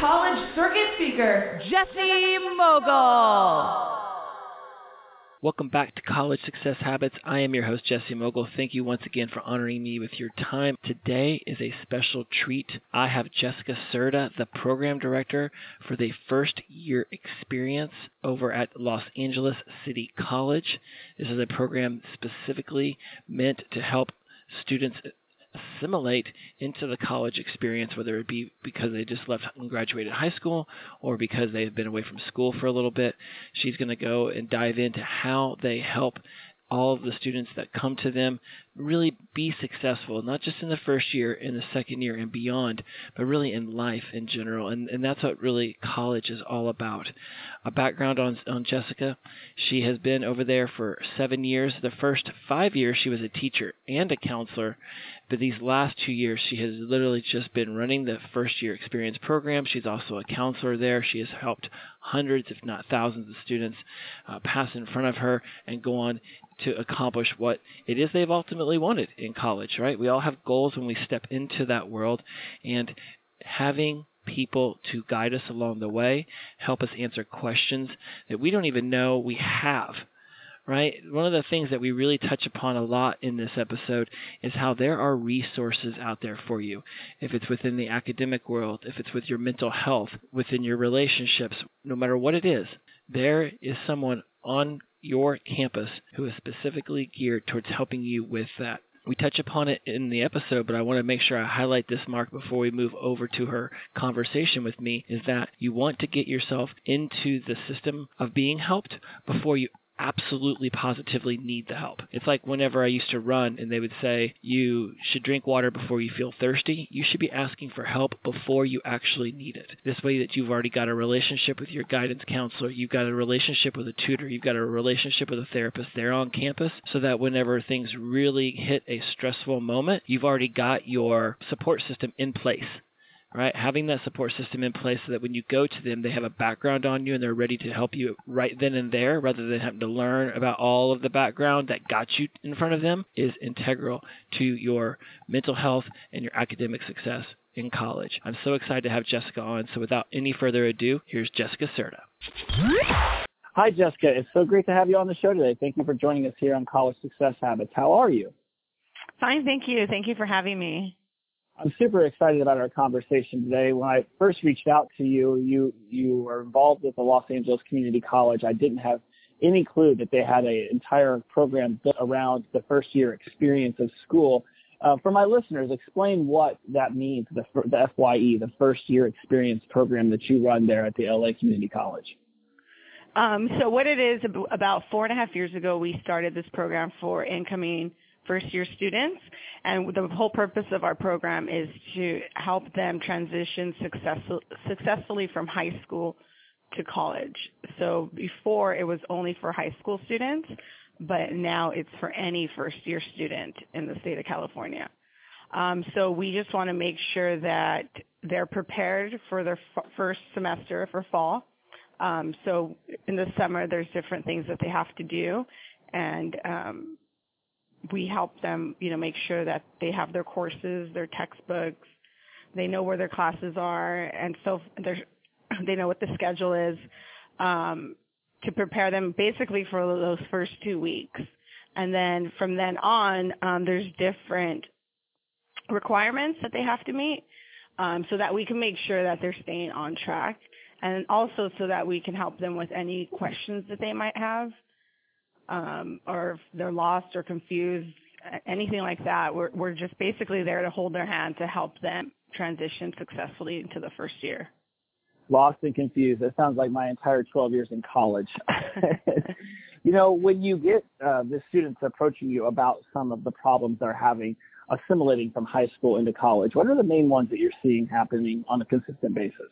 college circuit speaker, Jessie Mogul. Welcome back to College Success Habits. I am your host, Jessie Mogul. Thank you once again for honoring me with your time. Today is a special treat. I have Jessica Cerda, the program director for the first year experience over at Los Angeles City College. This is a program specifically meant to help students assimilate into the college experience, whether it be because they just left and graduated high school or because they've been away from school for a little bit. She's going to go and dive into how they help all of the students that come to them really be successful, not just in the first year, in the second year, and beyond, but really in life in general. And, and that's what really college is all about. A background on, on Jessica she has been over there for seven years. The first five years, she was a teacher and a counselor. But these last two years, she has literally just been running the first year experience program. She's also a counselor there. She has helped hundreds, if not thousands, of students uh, pass in front of her and go on to accomplish what it is they've ultimately wanted in college, right? We all have goals when we step into that world, and having people to guide us along the way, help us answer questions that we don't even know we have. Right? One of the things that we really touch upon a lot in this episode is how there are resources out there for you. If it's within the academic world, if it's with your mental health, within your relationships, no matter what it is, there is someone on your campus who is specifically geared towards helping you with that. We touch upon it in the episode, but I want to make sure I highlight this mark before we move over to her conversation with me is that you want to get yourself into the system of being helped before you absolutely positively need the help. It's like whenever I used to run and they would say you should drink water before you feel thirsty, you should be asking for help before you actually need it. This way that you've already got a relationship with your guidance counselor, you've got a relationship with a tutor, you've got a relationship with a therapist there on campus so that whenever things really hit a stressful moment, you've already got your support system in place right? Having that support system in place so that when you go to them, they have a background on you and they're ready to help you right then and there rather than having to learn about all of the background that got you in front of them is integral to your mental health and your academic success in college. I'm so excited to have Jessica on. So without any further ado, here's Jessica Cerda. Hi, Jessica. It's so great to have you on the show today. Thank you for joining us here on College Success Habits. How are you? Fine, thank you. Thank you for having me. I'm super excited about our conversation today. When I first reached out to you, you you were involved with the Los Angeles Community College. I didn't have any clue that they had an entire program built around the first year experience of school. Uh, for my listeners, explain what that means, the, the FYE, the first year experience program that you run there at the LA Community College. Um, so what it is, about four and a half years ago, we started this program for incoming first year students. And the whole purpose of our program is to help them transition successful, successfully from high school to college. So before it was only for high school students, but now it's for any first year student in the state of California. Um, so we just want to make sure that they're prepared for their f- first semester for fall. Um, so in the summer, there's different things that they have to do, and um, we help them, you know, make sure that they have their courses, their textbooks, they know where their classes are, and so they know what the schedule is um, to prepare them basically for those first two weeks. And then from then on, um, there's different requirements that they have to meet um, so that we can make sure that they're staying on track and also so that we can help them with any questions that they might have or if they're lost or confused, anything like that. We're, we're just basically there to hold their hand to help them transition successfully into the first year. Lost and confused. That sounds like my entire 12 years in college. you know, when you get uh, the students approaching you about some of the problems they're having assimilating from high school into college, what are the main ones that you're seeing happening on a consistent basis?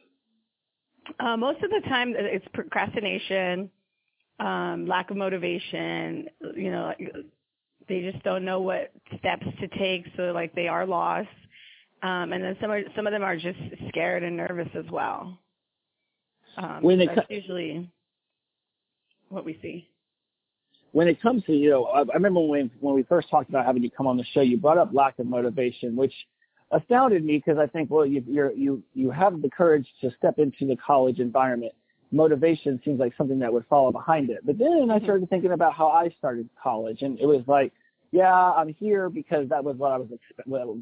Uh, most of the time, it's procrastination, um, lack of motivation. You know, they just don't know what steps to take, so like they are lost. Um, and then some are, some of them are just scared and nervous as well. Um, when it that's co- usually what we see. When it comes to you know, I, I remember when when we first talked about having you come on the show, you brought up lack of motivation, which astounded me because I think, well, you you're, you you have the courage to step into the college environment. Motivation seems like something that would follow behind it. But then I mm-hmm. started thinking about how I started college, and it was like, yeah, I'm here because that was what I was expect. Well,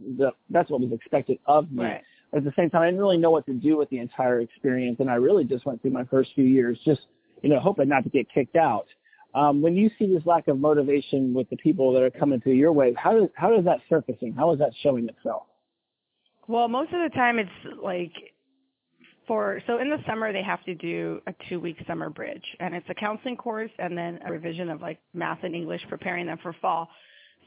that's what was expected of me. Right. At the same time, I didn't really know what to do with the entire experience, and I really just went through my first few years just, you know, hoping not to get kicked out. Um, when you see this lack of motivation with the people that are coming through your way, how does how is that surfacing? How is that showing itself? Well, most of the time it's like for so in the summer they have to do a two week summer bridge and it's a counseling course and then a revision of like math and English preparing them for fall.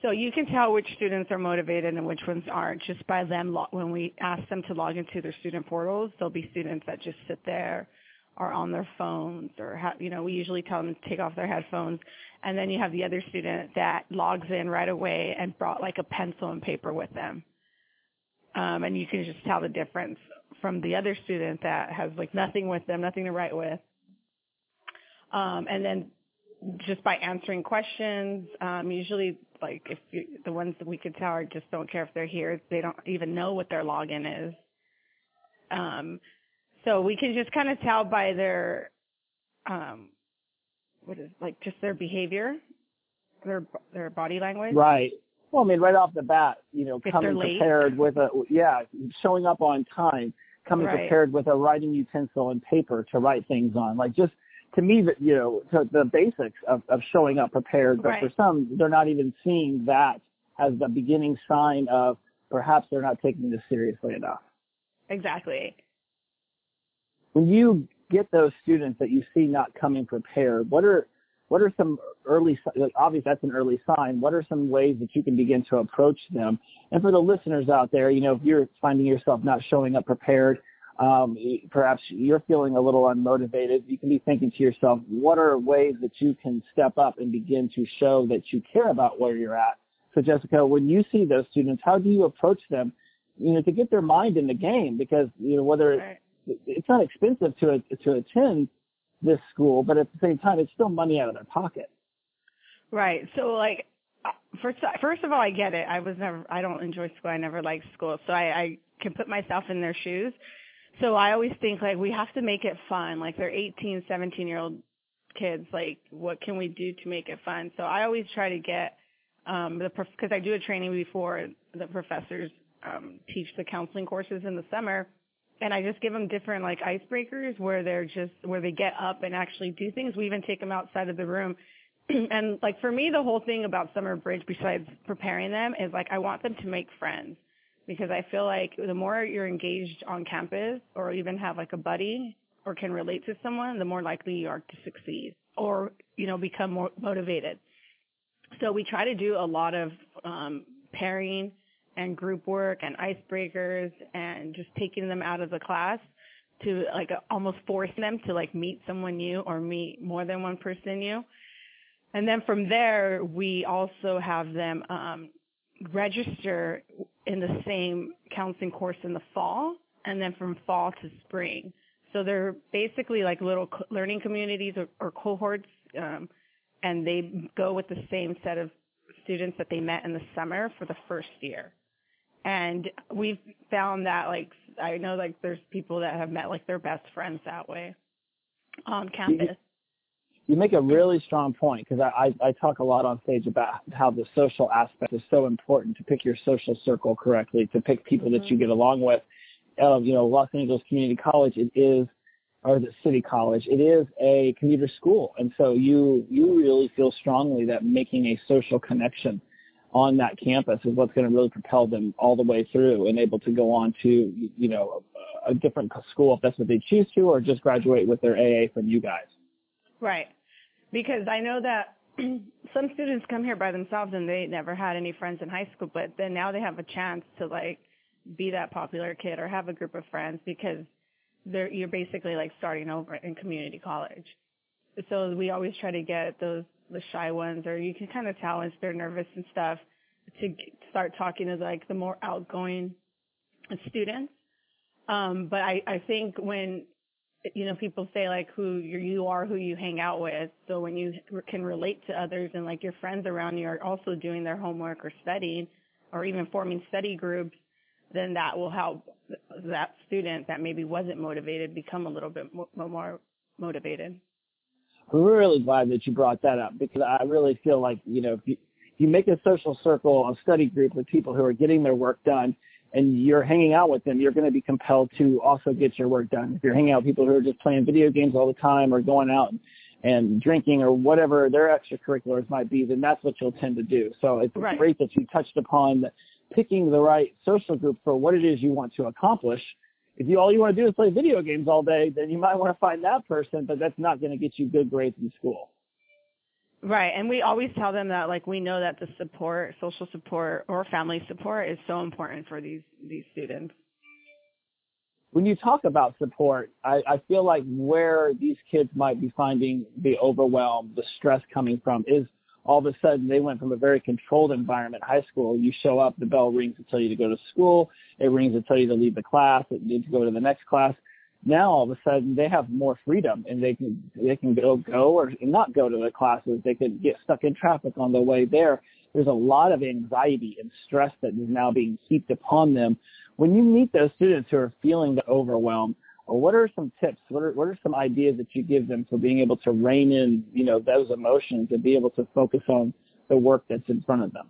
So you can tell which students are motivated and which ones aren't just by them when we ask them to log into their student portals. There'll be students that just sit there or on their phones or have, you know we usually tell them to take off their headphones and then you have the other student that logs in right away and brought like a pencil and paper with them um, and you can just tell the difference from the other student that has like nothing with them, nothing to write with. Um, and then just by answering questions, um, usually like if you, the ones that we could tell are just don't care if they're here, they don't even know what their login is. Um, so we can just kind of tell by their, um, what is like just their behavior, their their body language. Right. Well, I mean, right off the bat, you know, coming prepared with a yeah, showing up on time, coming right. prepared with a writing utensil and paper to write things on. Like just to me, that you know, to the basics of, of showing up prepared. But right. for some, they're not even seeing that as the beginning sign of perhaps they're not taking this seriously enough. Exactly. When you get those students that you see not coming prepared, what are what are some early, like obviously that's an early sign. What are some ways that you can begin to approach them? And for the listeners out there, you know, if you're finding yourself not showing up prepared, um, perhaps you're feeling a little unmotivated, you can be thinking to yourself, what are ways that you can step up and begin to show that you care about where you're at? So Jessica, when you see those students, how do you approach them, you know, to get their mind in the game? Because, you know, whether right. it's not expensive to, to attend this school, but at the same time, it's still money out of their pocket. Right. So like, uh, first, first of all, I get it. I was never, I don't enjoy school. I never liked school. So I, I can put myself in their shoes. So I always think like we have to make it fun. Like they're 18, 17 year old kids. Like what can we do to make it fun? So I always try to get, um, the, cause I do a training before the professors, um, teach the counseling courses in the summer and I just give them different like icebreakers where they're just where they get up and actually do things. We even take them outside of the room. and like for me, the whole thing about summer bridge, besides preparing them, is like I want them to make friends because I feel like the more you're engaged on campus or even have like a buddy or can relate to someone, the more likely you are to succeed or you know become more motivated. So we try to do a lot of um, pairing and group work and icebreakers and just taking them out of the class to like almost force them to like meet someone new or meet more than one person new. And then from there, we also have them um, register in the same counseling course in the fall and then from fall to spring. So they're basically like little learning communities or, or cohorts, um, and they go with the same set of students that they met in the summer for the first year and we've found that like I know like there's people that have met like their best friends that way on campus. You make a really strong point because I, I, I talk a lot on stage about how the social aspect is so important to pick your social circle correctly, to pick people mm-hmm. that you get along with. Um, you know, Los Angeles Community College it is, or the City College, it is a commuter school, and so you you really feel strongly that making a social connection on that campus is what's going to really propel them all the way through and able to go on to, you know, a different school if that's what they choose to, or just graduate with their AA from you guys. Right. Because I know that some students come here by themselves and they never had any friends in high school, but then now they have a chance to like be that popular kid or have a group of friends because they're you're basically like starting over in community college. So we always try to get those the shy ones, or you can kind of tell if they're nervous and stuff, to start talking to like the more outgoing students. Um, but I, I think when you know people say like who you are, who you hang out with. So when you can relate to others and like your friends around you are also doing their homework or studying, or even forming study groups, then that will help that student that maybe wasn't motivated become a little bit more motivated. Really glad that you brought that up because I really feel like, you know, if you, if you make a social circle, a study group with people who are getting their work done and you're hanging out with them, you're going to be compelled to also get your work done. If you're hanging out with people who are just playing video games all the time or going out and, and drinking or whatever their extracurriculars might be, then that's what you'll tend to do. So it's right. great that you touched upon picking the right social group for what it is you want to accomplish if you all you want to do is play video games all day, then you might want to find that person, but that's not going to get you good grades in school. Right, and we always tell them that like we know that the support, social support or family support is so important for these these students. When you talk about support, I, I feel like where these kids might be finding the overwhelm, the stress coming from is all of a sudden they went from a very controlled environment, high school. You show up, the bell rings to tell you to go to school. It rings to tell you to leave the class. It needs to go to the next class. Now all of a sudden they have more freedom and they can they can go go or not go to the classes. They can get stuck in traffic on the way there. There's a lot of anxiety and stress that is now being heaped upon them. When you meet those students who are feeling the overwhelm, what are some tips? What are what are some ideas that you give them for being able to rein in, you know, those emotions and be able to focus on the work that's in front of them?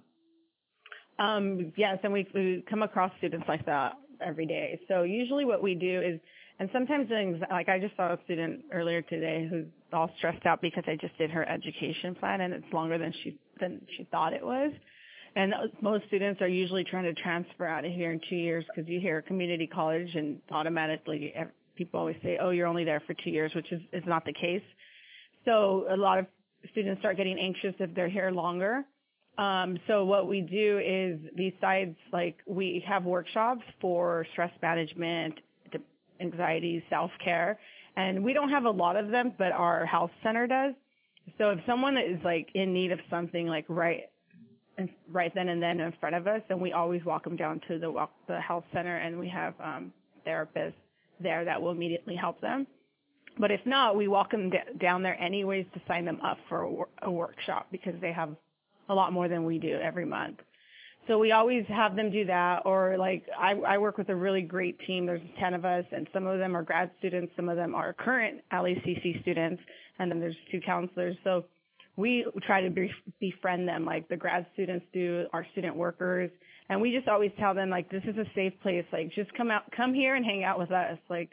Um, yes, and we, we come across students like that every day. So usually what we do is, and sometimes things like I just saw a student earlier today who's all stressed out because I just did her education plan and it's longer than she than she thought it was. And most students are usually trying to transfer out of here in two years because you hear community college and automatically people always say, oh, you're only there for two years, which is, is not the case. So a lot of students start getting anxious if they're here longer. Um, so what we do is besides like we have workshops for stress management, anxiety, self-care, and we don't have a lot of them, but our health center does. So if someone is like in need of something like right right then and then in front of us, then we always walk them down to the the health center, and we have um, therapists there that will immediately help them. But if not, we walk them down there anyways to sign them up for a, wor- a workshop because they have a lot more than we do every month. So we always have them do that or like I, I work with a really great team. There's 10 of us and some of them are grad students. Some of them are current LACC students and then there's two counselors. So we try to be, befriend them like the grad students do, our student workers. And we just always tell them like, this is a safe place. Like just come out, come here and hang out with us. Like,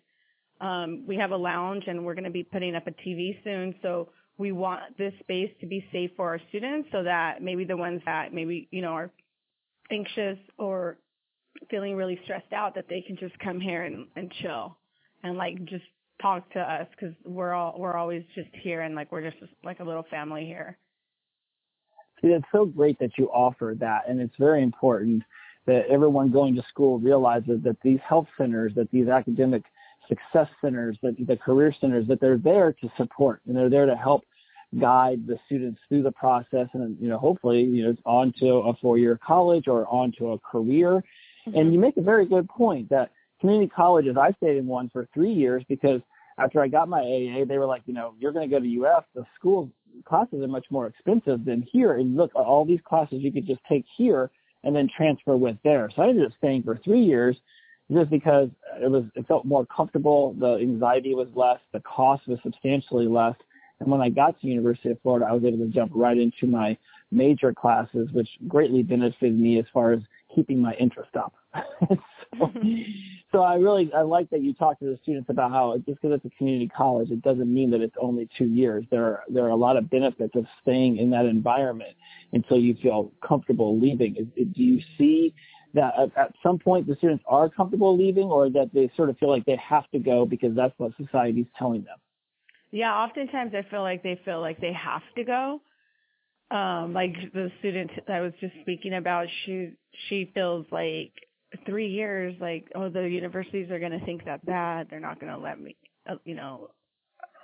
um, we have a lounge and we're going to be putting up a TV soon. So we want this space to be safe for our students so that maybe the ones that maybe, you know, are anxious or feeling really stressed out that they can just come here and, and chill and like just talk to us because we're all we're always just here and like we're just like a little family here. It's so great that you offer that, and it's very important that everyone going to school realizes that these health centers, that these academic success centers, that the career centers, that they're there to support and they're there to help guide the students through the process and you know hopefully you know it's on to a four year college or on to a career mm-hmm. and you make a very good point that community colleges i stayed in one for three years because after i got my aa they were like you know you're going to go to uf the school classes are much more expensive than here. And look all these classes you could just take here and then transfer with there. So i ended up staying for three years just because it was it felt more comfortable. The anxiety was less. The cost was substantially less. And when I got to University of Florida, I was able to jump right into my major classes, which greatly benefited me as far as keeping my interest up. so, mm-hmm. so I really I like that you talk to the students about how just because it's a community college, it doesn't mean that it's only two years. There are there are a lot of benefits of staying in that environment until you feel comfortable leaving. Is, do you see that at, at some point the students are comfortable leaving, or that they sort of feel like they have to go because that's what society's telling them? Yeah, oftentimes I feel like they feel like they have to go. Um, like the student I was just speaking about, she she feels like three years, like, oh, the universities are going to think that bad. They're not going to let me, uh, you know,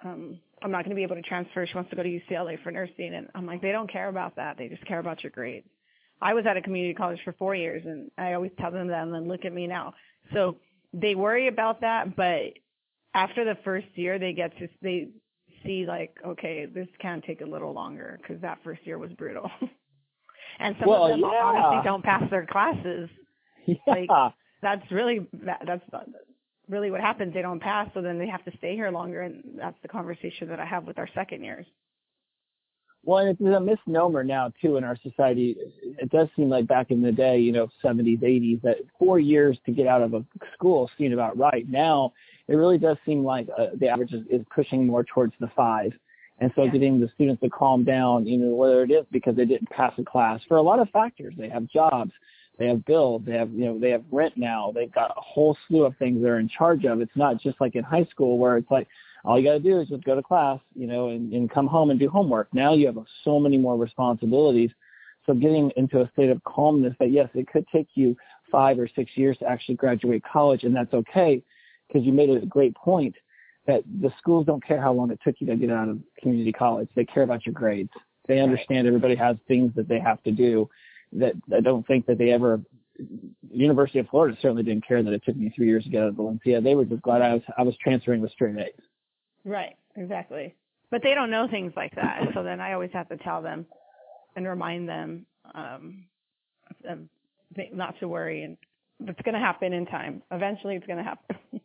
um, I'm not going to be able to transfer. She wants to go to UCLA for nursing. And I'm like, they don't care about that. They just care about your grades. I was at a community college for four years and I always tell them that and then look at me now. So they worry about that, but after the first year they get to, they see like, okay, this can take a little longer because that first year was brutal. and some well, of them yeah. honestly don't pass their classes. Yeah. Like, that's really, that's really what happens. They don't pass, so then they have to stay here longer, and that's the conversation that I have with our second years. Well, and it's a misnomer now too in our society. It does seem like back in the day, you know, 70s, 80s, that four years to get out of a school seemed about right. Now, it really does seem like uh, the average is, is pushing more towards the five. And so Yeah. getting the students to calm down, you know, whether it is because they didn't pass a class for a lot of factors. They have jobs, they have bills, they have, you know, they have rent now. They've got a whole slew of things they're in charge of. It's not just like in high school where it's like, all you got to do is just go to class, you know, and, and come home and do homework. Now you have so many more responsibilities. So getting into a state of calmness that yes, it could take you five or six years to actually graduate college, and that's okay because you made a great point that the schools don't care how long it took you to get out of community college. They care about your grades. They understand everybody has things that they have to do. That I don't think that they ever. University of Florida certainly didn't care that it took me three years to get out of Valencia. They were just glad I was I was transferring with straight A's. Right, exactly. But they don't know things like that. So then I always have to tell them and remind them um, not to worry. And it's going to happen in time. Eventually it's going to happen.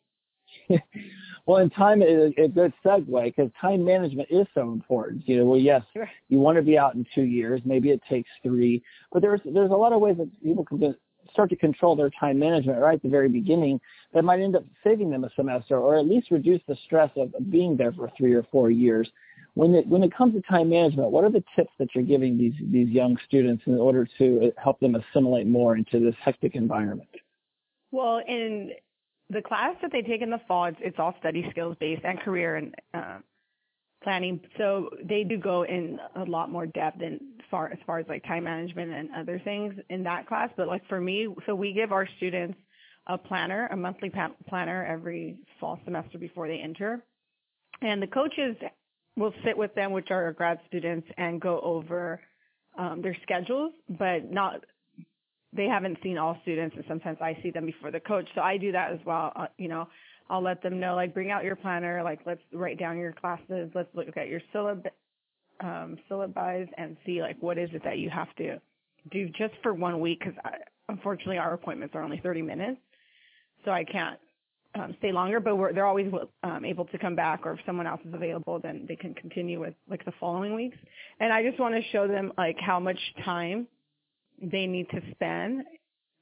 well, and time is a good segue because time management is so important. You know, well, yes, you want to be out in two years, maybe it takes three, but there's there's a lot of ways that people can just start to control their time management right at the very beginning that might end up saving them a semester or at least reduce the stress of being there for three or four years. When it when it comes to time management, what are the tips that you're giving these these young students in order to help them assimilate more into this hectic environment? Well, in the class that they take in the fall, it's, it's all study skills based and career and uh, planning. So they do go in a lot more depth in far as far as like time management and other things in that class. But like for me, so we give our students a planner, a monthly pa- planner every fall semester before they enter, and the coaches will sit with them, which are our grad students, and go over um, their schedules, but not they haven't seen all students and sometimes I see them before the coach. So I do that as well. Uh, you know, I'll let them know, like, bring out your planner, like, let's write down your classes, let's look at your syllab, um, syllabi and see, like, what is it that you have to do just for one week because unfortunately our appointments are only 30 minutes. So I can't um, stay longer, but we're, they're always um, able to come back or if someone else is available, then they can continue with, like, the following weeks. And I just want to show them, like, how much time they need to spend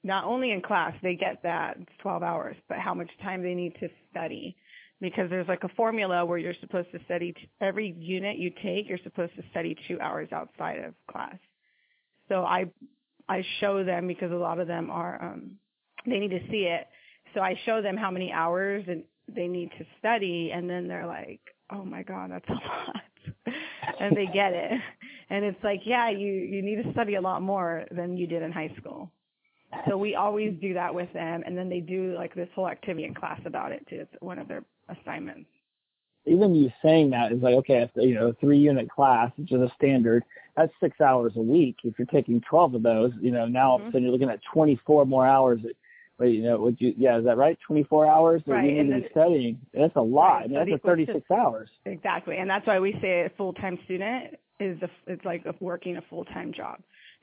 not only in class they get that 12 hours but how much time they need to study. Because there's like a formula where you're supposed to study every unit you take you're supposed to study 2 hours outside of class. So i i show them because a lot of them are um they need to see it. So i show them how many hours and they need to study and then they're like oh my god that's a lot. And they get it and it's like yeah you you need to study a lot more than you did in high school. So we always do that with them. And then they do like this whole activity in class about it too. It's one of their assignments. Even you saying that is like okay if, you know a three unit class which is a standard that's six hours a week. If you're taking 12 of those you know now all of a Mhm. sudden you're looking at 24 more hours. Wait you know would you yeah is that right? 24 hours that Right, you need to be studying. That's a lot. Right, I mean, that's a 36 hours. Exactly, and that's why we say a full-time student is a, it's like a, working a full-time job.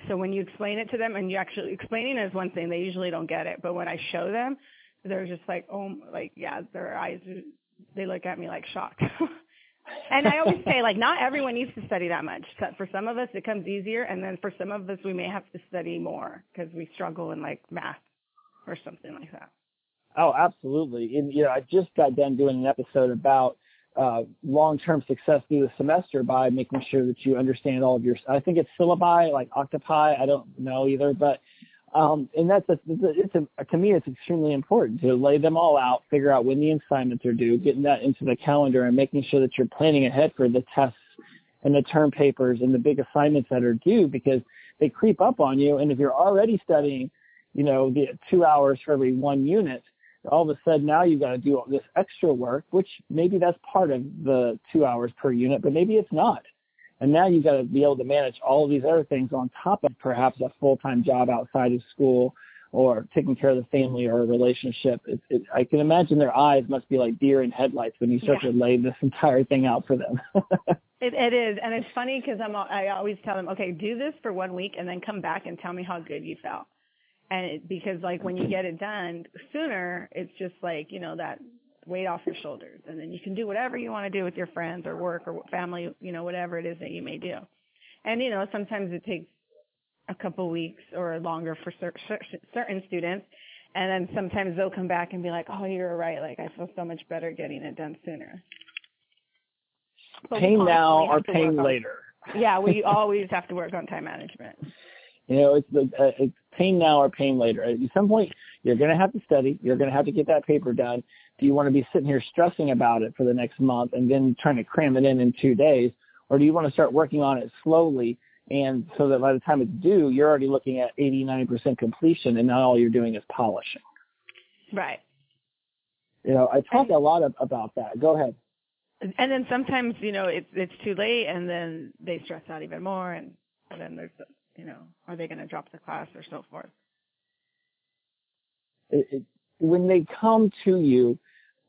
So when you explain it to them, and you actually explaining is one thing, they usually don't get it. But when I show them, they're just like, oh, like yeah, their eyes, they look at me like shocked. and I always say like, not everyone needs to study that much. For some of us, it comes easier, and then for some of us, we may have to study more because we struggle in like math or something like that. Oh, absolutely. And you know, I just got done doing an episode about uh, long-term success through the semester by making sure that you understand all of your. I think it's syllabi, like octopi. I don't know either, but um, and that's a, it's, a, to me it's extremely important to lay them all out, figure out when the assignments are due, getting that into the calendar, and making sure that you're planning ahead for the tests and the term papers and the big assignments that are due because they creep up on you. And if you're already studying you know, the two hours for every one unit, all of a sudden now you've got to do all this extra work, which maybe that's part of the two hours per unit, but maybe it's not. And now you've got to be able to manage all of these other things on top of perhaps a full-time job outside of school or taking care of the family or a relationship. It, it, I can imagine their eyes must be like deer in headlights when you start yeah. to lay this entire thing out for them. it, it is, and it's funny because I'm I always tell them, okay, do this for one week and then come back and tell me how good you felt. And it, because like when you get it done sooner, it's just like you know that weight off your shoulders. And then you can do whatever you want to do with your friends or work or family you know whatever it is that you may do. And you know sometimes it takes a couple weeks or longer for cer- certain students. And then sometimes they'll come back and be like oh you're right. Like i feel so much better getting it done sooner. But pain now or pain later on, yeah we always have to work on time management you know it's the uh, it's pain now or pain later at some point you're going to have to study you're going to have to get that paper done do you want to be sitting here stressing about it for the next month and then trying to cram it in in two days? Or do you want to start working on it slowly and so that by the time it's due, you're already looking at 80, 90% completion and now all you're doing is polishing? Right. You know, I talk a lot of, about that. Go ahead. And then sometimes, you know, it's it's too late and then they stress out even more and, and then there's, you know, are they going to drop the class or so forth? It, it, when they come to you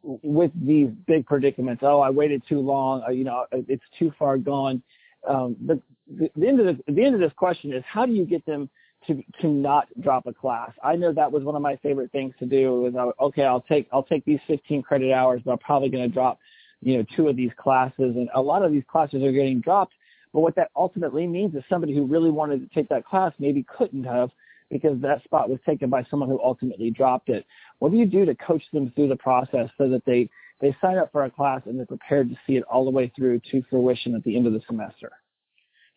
with these big predicaments, oh, I waited too long, you know, uh, it's too far gone. Um, the, the, the end of the, the end of this question is how do you get them to to not drop a class? I know that was one of my favorite things to do. Was uh, okay, I'll take I'll take these 15 credit hours, but I'm probably going to drop, you know, two of these classes, and a lot of these classes are getting dropped. But what that ultimately means is somebody who really wanted to take that class maybe couldn't have because that spot was taken by someone who ultimately dropped it. What do you do to coach them through the process so that they they sign up for a class and they're prepared to see it all the way through to fruition at the end of the semester?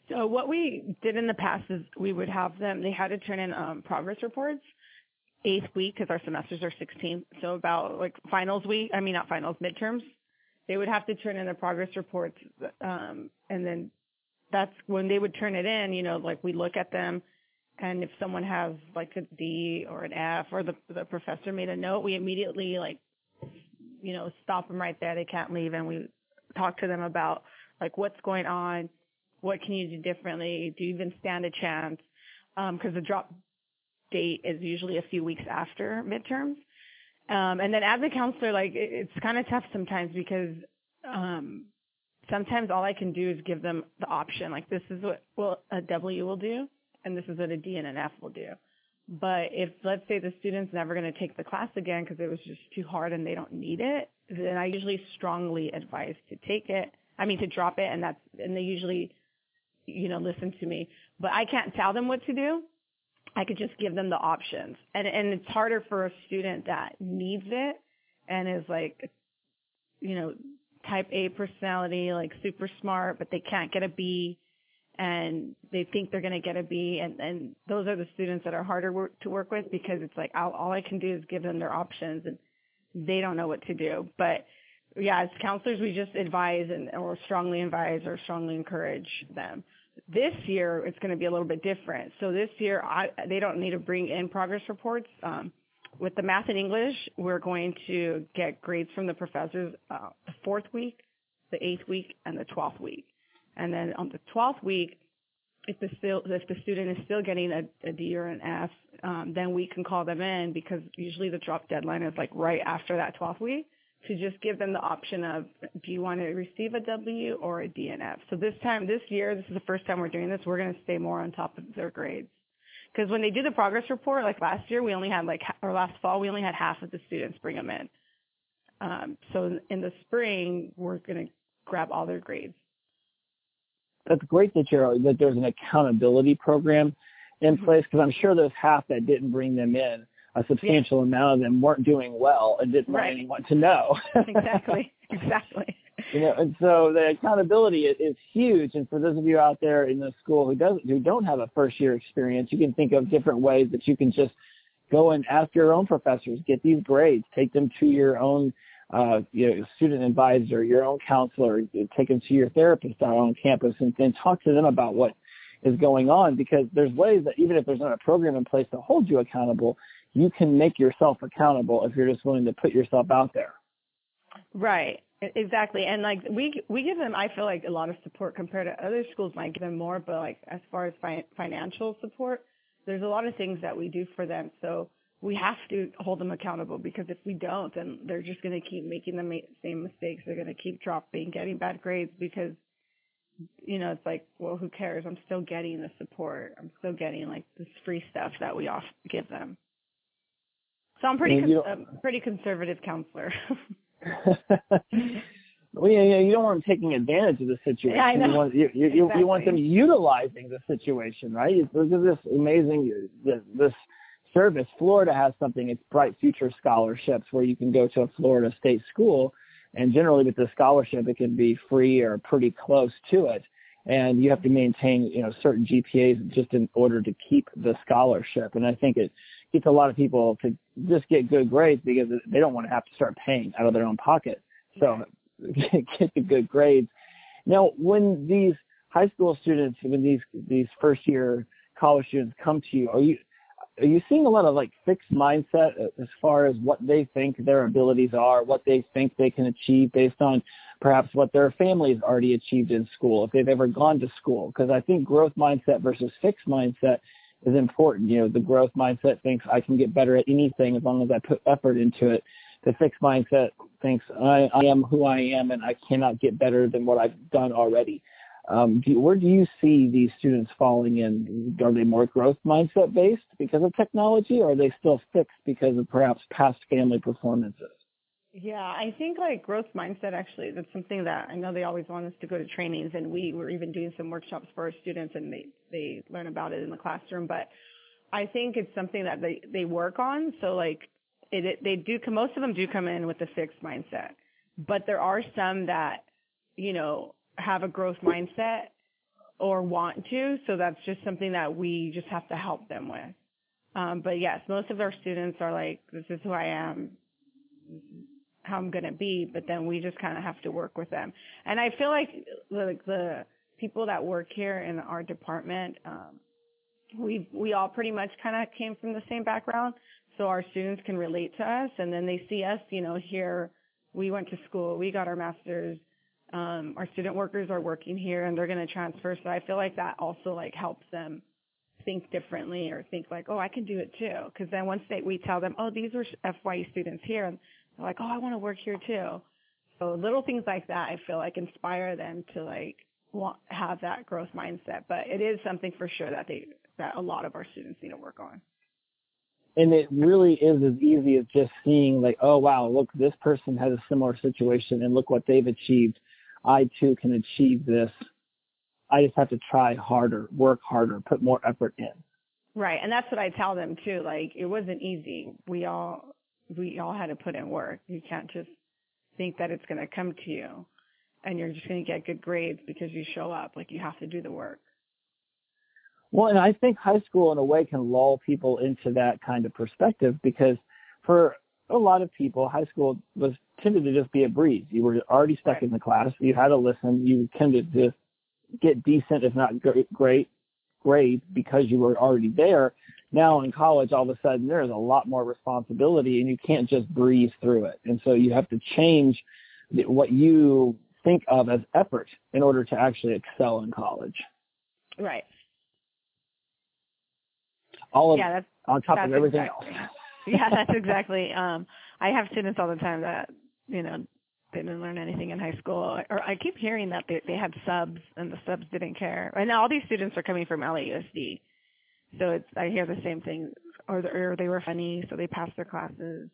So what we did in the past is we would have them. They had to turn in um, progress reports eighth week because our semesters are 16. So about like finals week. I mean not finals, midterms. They would have to turn in their progress reports, um, and then that's when they would turn it in. You know, like we look at them and if someone has like a D or an F or the the professor made a note, we immediately like you know stop them right there. They can't leave, and we talk to them about like what's going on, what can you do differently, do you even stand a chance? Because um, the drop date is usually a few weeks after midterms. Um, and then as a counselor, like it, it's kind of tough sometimes because um, sometimes all I can do is give them the option. Like this is what well a W will do and this is what a D and an F will do. But if let's say the student's never going to take the class again because it was just too hard and they don't need it, then I usually strongly advise to take it. I mean to drop it, and that's and they usually, you know, listen to me. But I can't tell them what to do. I could just give them the options, and and it's harder for a student that needs it and is like, you know, type A personality, like super smart, but they can't get a B and they think they're going to get a B and, and those are the students that are harder work, to work with because it's like all, all I can do is give them their options and they don't know what to do. But yeah, as counselors, we just advise and or strongly advise or strongly encourage them. This year, it's going to be a little bit different. So this year, I, they don't need to bring in progress reports. Um, with the math and English, we're going to get grades from the professors uh, the fourth week, the eighth week, and the twelfth week. And then on the 12th week, if the still if the student is still getting a, a D or an F, um, then we can call them in because usually the drop deadline is like right after that 12th week to just give them the option of do you want to receive a W or a D and F. So this time, this year, this is the first time we're doing this. We're going to stay more on top of their grades because when they do the progress report, like last year, we only had like or last fall, we only had half of the students bring them in. Um, so in the spring, we're going to grab all their grades that's great that you're that there's an accountability program in mm-hmm. place because I'm sure there's half that didn't bring them in. A substantial yeah. amount of them weren't doing well and didn't right. want anyone to know. exactly. Exactly. You know, and so the accountability is, is huge. And for those of you out there in the school who doesn't who don't have a first year experience, you can think of different ways that you can just go and ask your own professors, get these grades, take them to your own uh, you know, student advisor, your own counselor, take them to your therapist out on campus and then talk to them about what is going on because there's ways that even if there's not a program in place to hold you accountable, you can make yourself accountable if you're just willing to put yourself out there. Right. Exactly. And like we we give them I feel like a lot of support compared to other schools might give them more, but like as far as fi- financial support, there's a lot of things that we do for them. So we have to hold them accountable because if we don't, then they're just going to keep making the same mistakes. They're going to keep dropping, getting bad grades because, you know, it's like, well, who cares? I'm still getting the support. I'm still getting like this free stuff that we off give them. So I'm pretty, con- pretty conservative counselor. well, yeah, you don't want them taking advantage of the situation. Yeah, I know. You want, you, you, exactly. you want them utilizing the situation, right? Look at this amazing this, this service. Florida has something. It's Bright Future Scholarships, where you can go to a Florida state school, and generally with the scholarship, it can be free or pretty close to it. And you have to maintain, you know, certain GPAs just in order to keep the scholarship. And I think it gets a lot of people to just get good grades because they don't want to have to start paying out of their own pocket. So get the good grades. Now, when these high school students, when these these first year college students come to you, are you are you seeing a lot of like fixed mindset as far as what they think their abilities are, what they think they can achieve based on perhaps what their families already achieved in school, if they've ever gone to school? Because I think growth mindset versus fixed mindset is important. You know, the growth mindset thinks I can get better at anything as long as I put effort into it. The fixed mindset thinks I, I am who I am and I cannot get better than what I've done already. Um, do, where do you see these students falling in? Are they more growth mindset based because of technology, or are they still fixed because of perhaps past family performances? Yeah, I think like growth mindset actually that's something that I know they always want us to go to trainings and we were even doing some workshops for our students and they they learn about it in the classroom, but I think it's something that they they work on. So like it, it they do most of them do come in with a fixed mindset. But there are some that you know have a growth mindset or want to, so that's just something that we just have to help them with. Um, but yes, most of our students are like, this is who I am, how I'm going to be, but then we just kind of have to work with them. And I feel like the, the people that work here in our department, um, we we all pretty much kind of came from the same background, so our students can relate to us, and then they see us, you know, here. We went to school, we got our masters, um, our student workers are working here and they're going to transfer. So I feel like that also like helps them think differently or think like, oh, I can do it too. Because then once they we tell them, oh, these are FYE students here, and they're like, oh, I want to work here too. So little things like that, I feel like inspire them to like want have that growth mindset. But it is something for sure that they that a lot of our students need to work on. And it really is as easy as just seeing like, oh wow, look, this person has a similar situation, and look what they've achieved I too can achieve this. I just have to try harder, work harder, put more effort in. Right. And that's what I tell them too. Like it wasn't easy. We all we all had to put in work. You can't just think that it's going to come to you and you're just going to get good grades because you show up. Like you have to do the work. Well, and I think high school in a way can lull people into that kind of perspective because for a lot of people, high school was tended to just be a breeze. You were already stuck right. in the class. You had to listen. You tended to get decent, if not great, grades because you were already there. Now in college, all of a sudden there is a lot more responsibility, and you can't just breeze through it. And so you have to change what you think of as effort in order to actually excel in college. Right. All of yeah, that's, on top that's of everything exactly. else. yeah, that's exactly. Um, I have students all the time that you know they didn't learn anything in high school, or I keep hearing that they they had subs and the subs didn't care. And now all these students are coming from LAUSD, so it's I hear the same thing, or, or they were funny, so they passed their classes.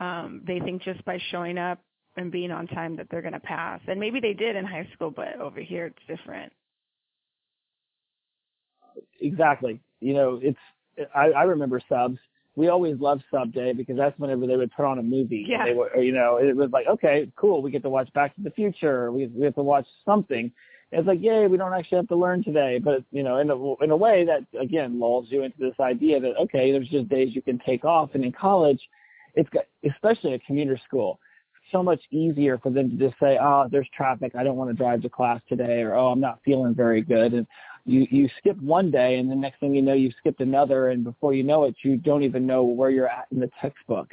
Um, they think just by showing up and being on time that they're going to pass, and maybe they did in high school, but over here it's different. Exactly. You know, it's I, I remember subs we always loved sub day because that's whenever they would put on a movie. Yeah. They were, you know, it was like, okay, cool. We get to watch Back to the Future. We, we have to watch something. It's like, yay, we don't actually have to learn today. But, you know, in a, in a way that, again, lulls you into this idea that, okay, there's just days you can take off. And in college, it's got, especially a commuter school, so much easier for them to just say, oh, there's traffic. I don't want to drive to class today. Or, oh, I'm not feeling very good. And you you skip one day and the next thing you know you've skipped another and before you know it you don't even know where you're at in the textbook.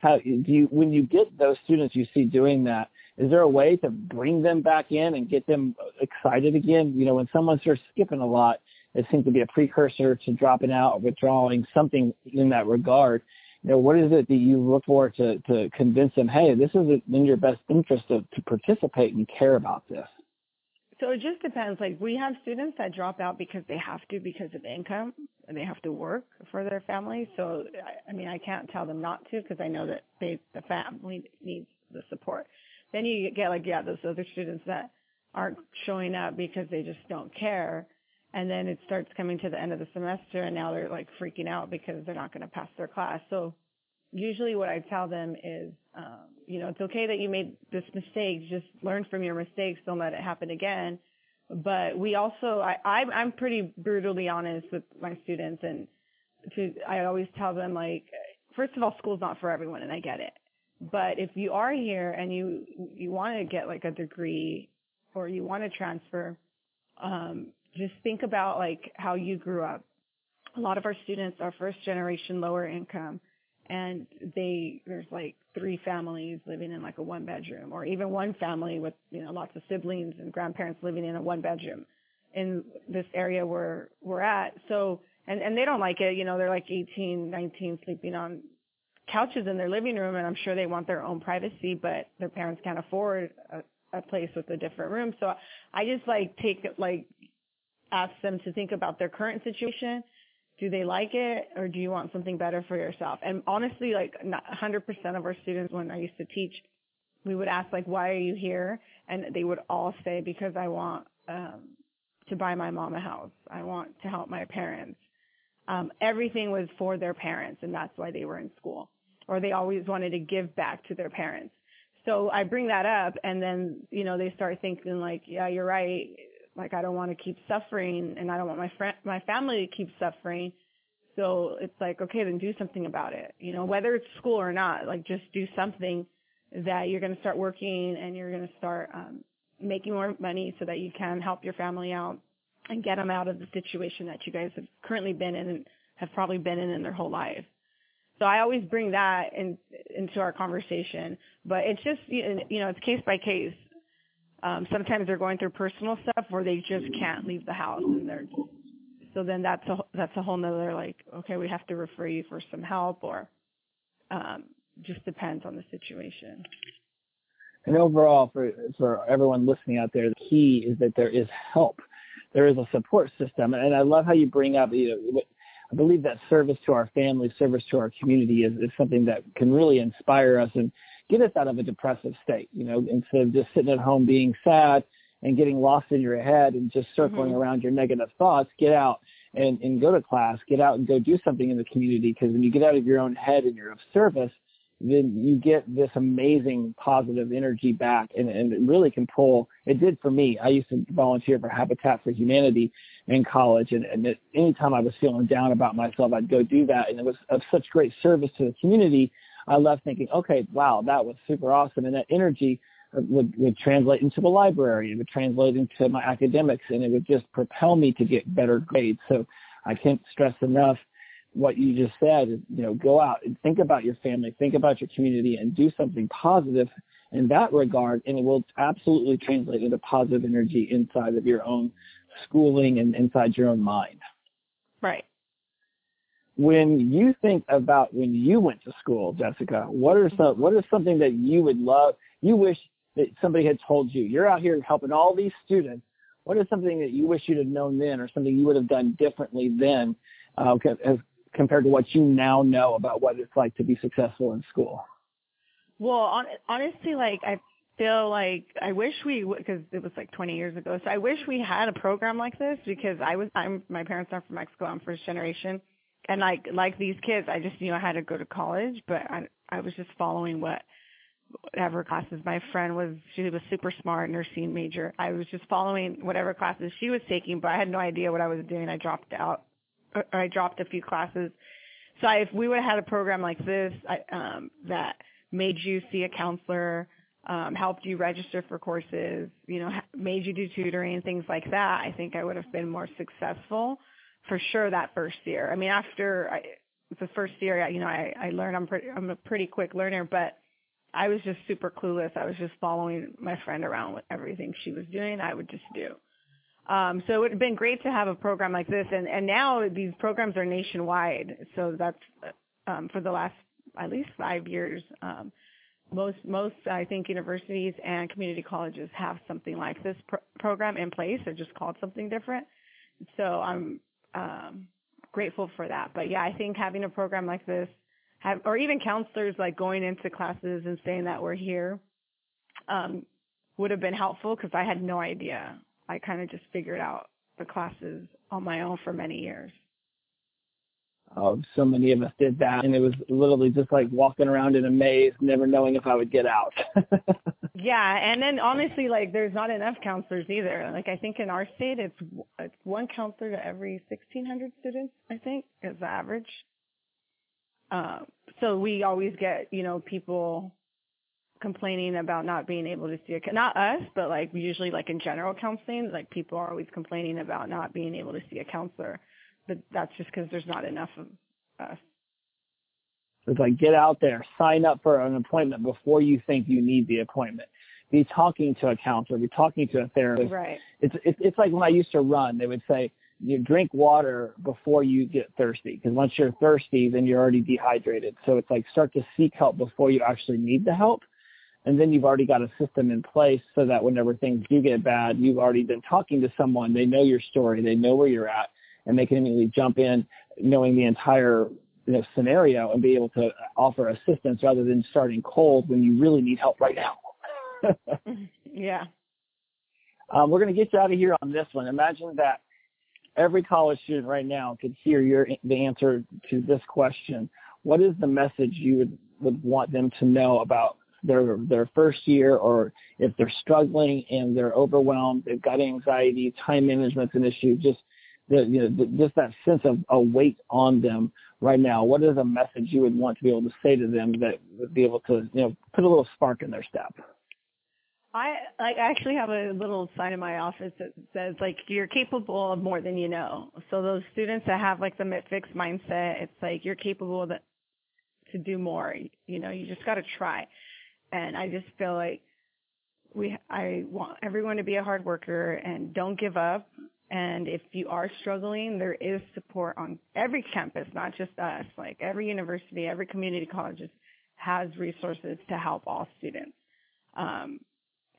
How do you when you get those students you see doing that is there a way to bring them back in and get them excited again? You know when someone starts skipping a lot it seems to be a precursor to dropping out or withdrawing something in that regard. You know what is it that you look for to to convince them hey this is in your best interest to, to participate and care about this so it just depends. Like we have students that drop out because they have to because of income and they have to work for their family. So I, mean, I can't tell them not to because I know that they the family needs the support. Then you get like yeah, those other students that aren't showing up because they just don't care. And then it starts coming to the end of the semester and now they're like freaking out because they're not going to pass their class. So usually what I tell them is, um, you know, it's okay that you made this mistake. Just learn from your mistakes. Don't let it happen again. But we also, I, I I'm pretty brutally honest with my students, and to I always tell them like, first of all, school's not for everyone, and I get it. But if you are here and you you want to get like a degree or you want to transfer, um, just think about like how you grew up. A lot of our students are first generation lower income and they there's like three families living in like a one bedroom or even one family with you know lots of siblings and grandparents living in a one bedroom in this area where we're at. So and and they don't like it you know they're like 18 19 sleeping on couches in their living room and I'm sure they want their own privacy but their parents can't afford a, a place with a different room. So I just like take like ask them to think about their current situation do they like it or do you want something better for yourself? And honestly, like 100% of our students, when I used to teach, we would ask like, why are you here? And they would all say, because I want um, to buy my mom a house. I want to help my parents. Um, everything was for their parents, and that's why they were in school. Or they always wanted to give back to their parents. So I bring that up, and then you know they start thinking like, yeah, you're right like I don't want to keep suffering and I don't want my friend, my family to keep suffering. So it's like, okay, then do something about it. You know, whether it's school or not, like just do something that you're going to start working and you're going to start um, making more money so that you can help your family out and get them out of the situation that you guys have currently been in and have probably been in in their whole life. So I always bring that in, into our conversation, but it's just you know it's case by case. Um, sometimes they're going through personal stuff where they just can't leave the house, and they're so then that's a that's a whole nother like okay we have to refer you for some help or um, just depends on the situation. And overall, for for everyone listening out there, the key is that there is help. There is a support system, and I love how you bring up. You know, I believe that service to our family, service to our community, is, is something that can really inspire us and get us out of a depressive state. You know, instead of just sitting at home being sad and getting lost in your head and just circling mm-hmm. around your negative thoughts, get out and, and go to class, get out and go do something in the community. Because when you get out of your own head and you're of service, then you get this amazing positive energy back and, and it really can pull it did for me i used to volunteer for habitat for humanity in college and, and it, anytime i was feeling down about myself i'd go do that and it was of such great service to the community I left thinking, okay, wow, that was super awesome. And that energy uh, would, would translate into the library. It would translate into my academics and it would just propel me to get better grades. So I can't stress enough what you just said, you know, go out and think about your family, think about your community and do something positive in that regard. And it will absolutely translate into positive energy inside of your own schooling and inside your own mind. Right when you think about when you went to school, Jessica, what are some what is something that you would love you wish that somebody had told you? You're out here helping all these students. What is something that you wish you'd have known then, or something you would have done differently then, uh, as compared to what you now know about what it's like to be successful in school? Well, on, honestly, like I feel like I wish we because it was like 20 years ago. So I wish we had a program like this because I was I'm my parents are from Mexico. I'm first generation and like like these kids, I just knew I had to go to college, but I I was just following what whatever classes my friend was she was super smart nursing major. I was just following whatever classes she was taking but i had no idea what i was doing. I dropped out or i dropped a few classes. So I, if we would have had a program like this I, um that made you see a counselor um, helped you register for courses, you know, made you do tutoring, things like that, I think I would have been more successful for sure that first year. I mean, after I, the first year, you know, I, I learned I'm pretty, I'm a pretty quick learner, but I was just super clueless. I was just following my friend around with everything she was doing. I would just do. Um, so it would have been great to have a program like this, and and now these programs are nationwide. So that's um, for the last at least five years. Um, most most I think universities and community colleges have something like this pro- program in place. They're just called something different. So I'm um, grateful for that. But yeah, I think having a program like this, have, or even counselors like going into classes and saying that we're here, um, would have been helpful because I had no idea. I kind of just figured out the classes on my own for many years. Uh, so many of us did that, and it was literally just like walking around in a maze, never knowing if I would get out. yeah, and then honestly, like there's not enough counselors either. Like I think in our state, it's it's one counselor to every 1,600 students. I think is the average. Uh, so we always get you know people complaining about not being able to see a not us, but like usually like in general counseling, like people are always complaining about not being able to see a counselor but that's just because there's not enough of us. It's like get out there, sign up for an appointment before you think you need the appointment. Be talking to a counselor, be talking to a therapist. Right. It's it's, it's like when I used to run, they would say you drink water before you get thirsty because once you're thirsty, then you're already dehydrated. So it's like start to seek help before you actually need the help. And then you've already got a system in place so that whenever things do get bad, you've already been talking to someone. They know your story. They know where you're at and they can immediately jump in knowing the entire you know, scenario and be able to offer assistance rather than starting cold when you really need help right now. yeah. Um, we're going to get you out of here on this one. Imagine that every college student right now could hear your the answer to this question. What is the message you would, would want them to know about their their first year or if they're struggling and they're overwhelmed, they've got anxiety, time management's an issue, just the, you know, just that sense of a weight on them right now. What is a message you would want to be able to say to them that would be able to, you know, put a little spark in their step? I like actually have a little sign in my office that says like you're capable of more than you know. So those students that have like the fixed mindset, it's like you're capable of to do more. You know, you just got to try. And I just feel like we I want everyone to be a hard worker and don't give up and if you are struggling, there is support on every campus, not just us. Like every university, every community college has resources to help all students. Um,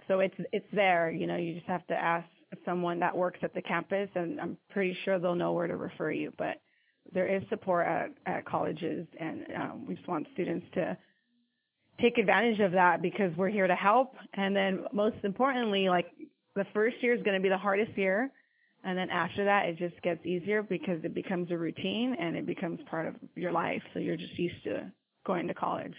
so it's it's there. You know, you just have to ask someone that works at the campus, and I'm pretty sure they'll know where to refer you. But there is support at, at colleges, and um, we just want students to take advantage of that because we're here to help. And then most importantly, like the first year is going to be the hardest year and then after that, it just gets easier because it becomes a routine and it becomes part of your life. So you're just used to going to college.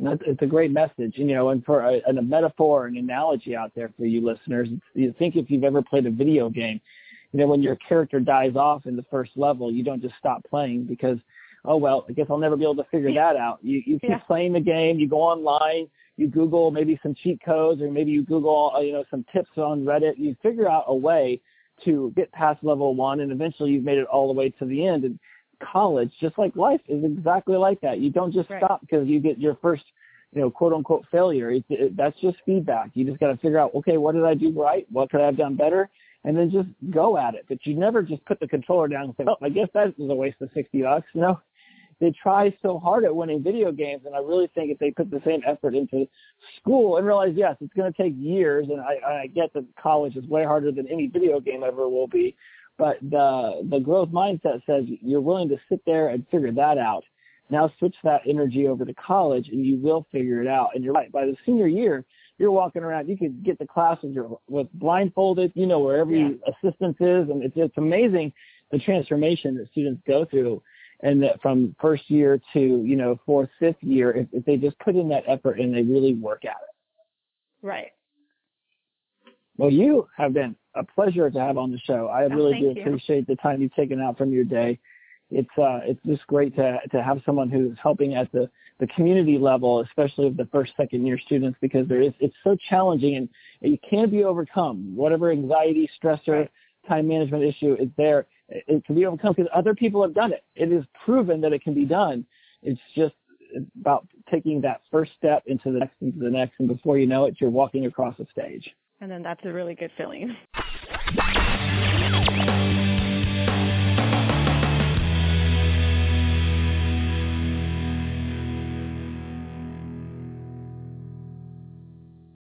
It's a great message, you know, and for a, a metaphor, an analogy out there for you listeners, you think if you've ever played a video game, you know, when your character dies off in the first level, you don't just stop playing because, oh well, I guess I'll never be able to figure that out. You you keep yeah. playing the game, you go online, you Google maybe some cheat codes or maybe you Google, uh, you know, some tips on Reddit. You figure out a way to get past level one and eventually you've made it all the way to the end. And college, just like life, is exactly like that. You don't just right. stop because you get your first, you know, quote unquote failure. It, it, that's just feedback. You just got to figure out, okay, what did I do right? What could I have done better? And then just go at it. But you never just put the controller down and say, oh, I guess that was a waste of 60 bucks. No, they try so hard at winning video games, and I really think if they put the same effort into school and realize, yes, it's going to take years, and I, I get that college is way harder than any video game ever will be, but the the growth mindset says you're willing to sit there and figure that out. Now switch that energy over to college, and you will figure it out. And you're right. By the senior year, you're walking around. You could get the classes you're with blindfolded. You know where every yeah. assistance is, and it's it's amazing the transformation that students go through and that from first year to you know fourth fifth year if, if they just put in that effort and they really work at it. Right. Well you have been a pleasure to have on the show. I oh, really do you. appreciate the time you've taken out from your day. It's uh, it's just great to to have someone who's helping at the the community level, especially of the first second year students, because there is it's so challenging and it can be overcome. Whatever anxiety, stressor, time management issue is there, it can be overcome because other people have done it. It is proven that it can be done. It's just about taking that first step into the next into the next, and before you know it, you're walking across the stage. And then that's a really good feeling.